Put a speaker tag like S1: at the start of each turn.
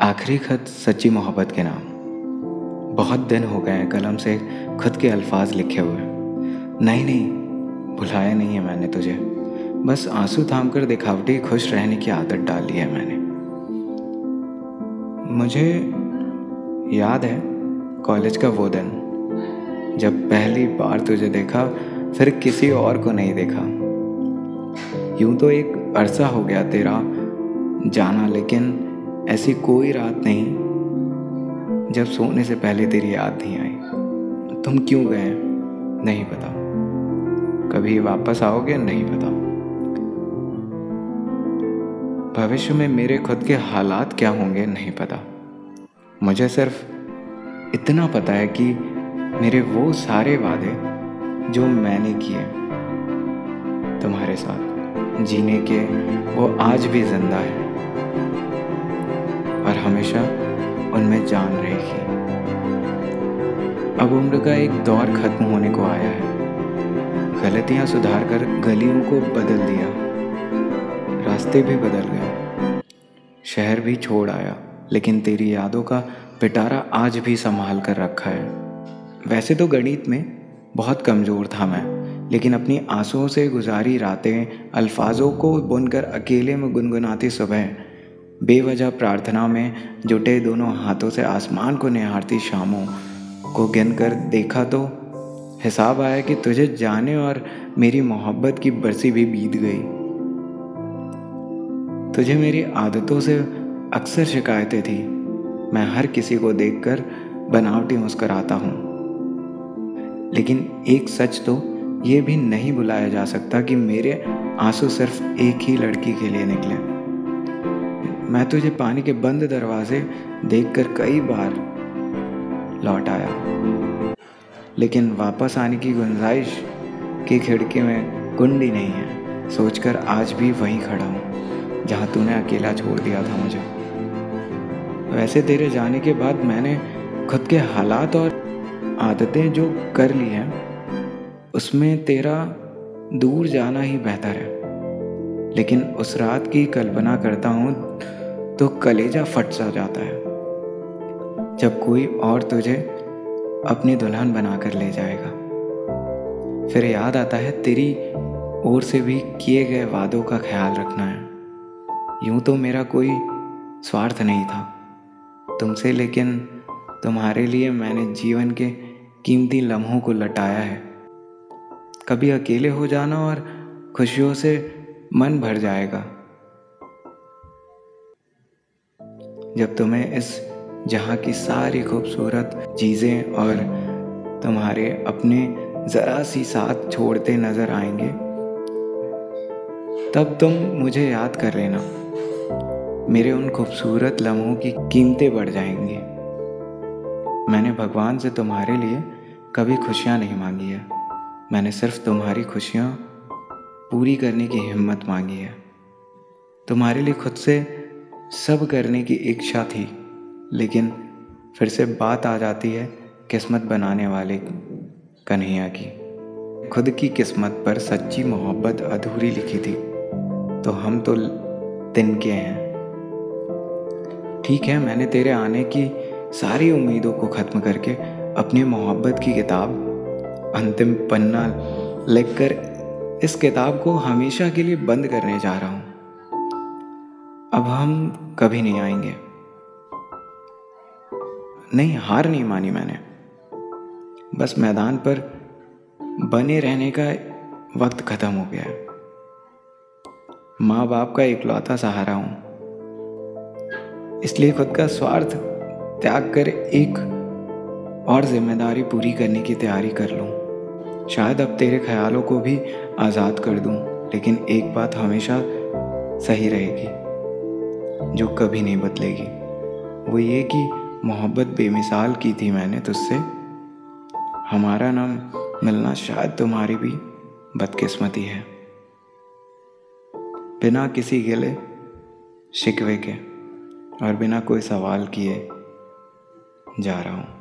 S1: आखिरी खत सच्ची मोहब्बत के नाम। बहुत दिन हो गए हैं, कलम से खुद के अल्फाज लिखे हुए। नहीं नहीं, भुलाया नहीं है मैंने तुझे। बस आँसू थाम कर दिखावटी, खुश रहने की आदत डाली है मैंने। मुझे याद है कॉलेज का वो दिन, जब पहली बार तुझे देखा, फिर किसी और को नहीं देखा। यूँ तो एक अरसा हो गया तेरा जाना, लेकिन ऐसी कोई रात नहीं जब सोने से पहले तेरी याद नहीं आई। तुम क्यों गए नहीं पता। कभी वापस आओगे? नहीं पता। भविष्य में मेरे खुद के हालात क्या होंगे? नहीं पता। मुझे सिर्फ़ इतना पता है कि मेरे वो सारे वादे जो मैंने किए तुम्हारे साथ जीने के वो आज भी ज़िंदा है। और हमेशा उनमें जान रहेगी। अब उम्र का एक दौर खत्म होने को आया है। गलतियाँ सुधार कर गलियों को बदल दिया। रास्ते भी बदल गए। शहर भी छोड़ आया, लेकिन तेरी यादों का पिटारा आज भी संभाल कर रखा है। वैसे तो गणित में बहुत कमज़ोर था मैं, लेकिन अपनी आंसुओं से गुजारी रातें, अल्फाजों को बुनकर अकेले में गुनगुनाती सुबह बेवजह प्रार्थना में जुटे दोनों हाथों से आसमान को निहारती शामों को गिन कर देखा तो हिसाब आया कि तुझे जाने और मेरी मोहब्बत की बरसी भी बीत गई। तुझे मेरी आदतों से अक्सर शिकायतें थी। मैं हर किसी को देखकर बनावटी मुस्कराता हूँ। लेकिन एक सच तो ये भी नहीं बुलाया जा सकता कि मेरे आँसू सिर्फ़ एक ही लड़की के लिए निकले। मैं तुझे पानी के बंद दरवाजे देखकर कई बार लौट आया। लेकिन वापस आने की गुंजाइश की खिड़की में कुंडी नहीं है। सोचकर आज भी वहीं खड़ा हूँ, जहाँ तूने अकेला छोड़ दिया था मुझे। वैसे तेरे जाने के बाद मैंने खुद के हालात और आदतें जो कर ली हैं, उसमें तेरा दूर जाना ही बेहतर है। लेकिन उस रात की कल्पना करता हूँ तो कलेजा फट सा जाता है। जब कोई और तुझे अपनी दुल्हन बनाकर ले जाएगा। फिर याद आता है तेरी ओर से भी किए गए वादों का ख्याल रखना है। यूँ तो मेरा कोई स्वार्थ नहीं था। तुमसे लेकिन तुम्हारे लिए मैंने जीवन के कीमती लम्हों को लटाया है। कभी अकेले हो जाना और खुशियों से मन भर जाएगा। जब तुम्हें इस जहाँ की सारी खूबसूरत चीज़ें और तुम्हारे अपने ज़रा सी साथ छोड़ते नज़र आएँगे, तब तुम मुझे याद कर लेना। मेरे उन खूबसूरत लम्हों की कीमतें बढ़ जाएँगी। मैंने भगवान से तुम्हारे लिए कभी खुशियाँ नहीं मांगी है। मैंने सिर्फ़ तुम्हारी खुशियाँ पूरी करने की हिम्मत मांगी है। तुम्हारे लिए खुद से सब करने की इच्छा थी, लेकिन फिर से बात आ जाती है किस्मत बनाने वाले कन्हैया की। खुद की किस्मत पर सच्ची मोहब्बत अधूरी लिखी थी तो हम तो तिनके हैं। ठीक है, मैंने तेरे आने की सारी उम्मीदों को ख़त्म करके अपनी मोहब्बत की किताब, अंतिम पन्ना लिखकर इस किताब को हमेशा के लिए बंद करने जा रहा हूँ। अब हम कभी नहीं आएँगे। नहीं, हार नहीं मानी मैंने। बस मैदान पर बने रहने का वक्त ख़त्म हो गया है। माँ बाप का इकलौता सहारा हूँ। इसलिए खुद का स्वार्थ त्याग कर एक और ज़िम्मेदारी पूरी करने की तैयारी कर लूँ। शायद अब तेरे ख्यालों को भी आज़ाद कर दूँ, लेकिन एक बात हमेशा सही रहेगी। जो कभी नहीं बदलेगी। वो ये कि मोहब्बत बेमिसाल की थी मैंने तुझसे। हमारा नाम मिलना शायद तुम्हारी भी बदकिस्मती है। बिना किसी गिले शिकवे के और बिना कोई सवाल किए जा रहा हूँ।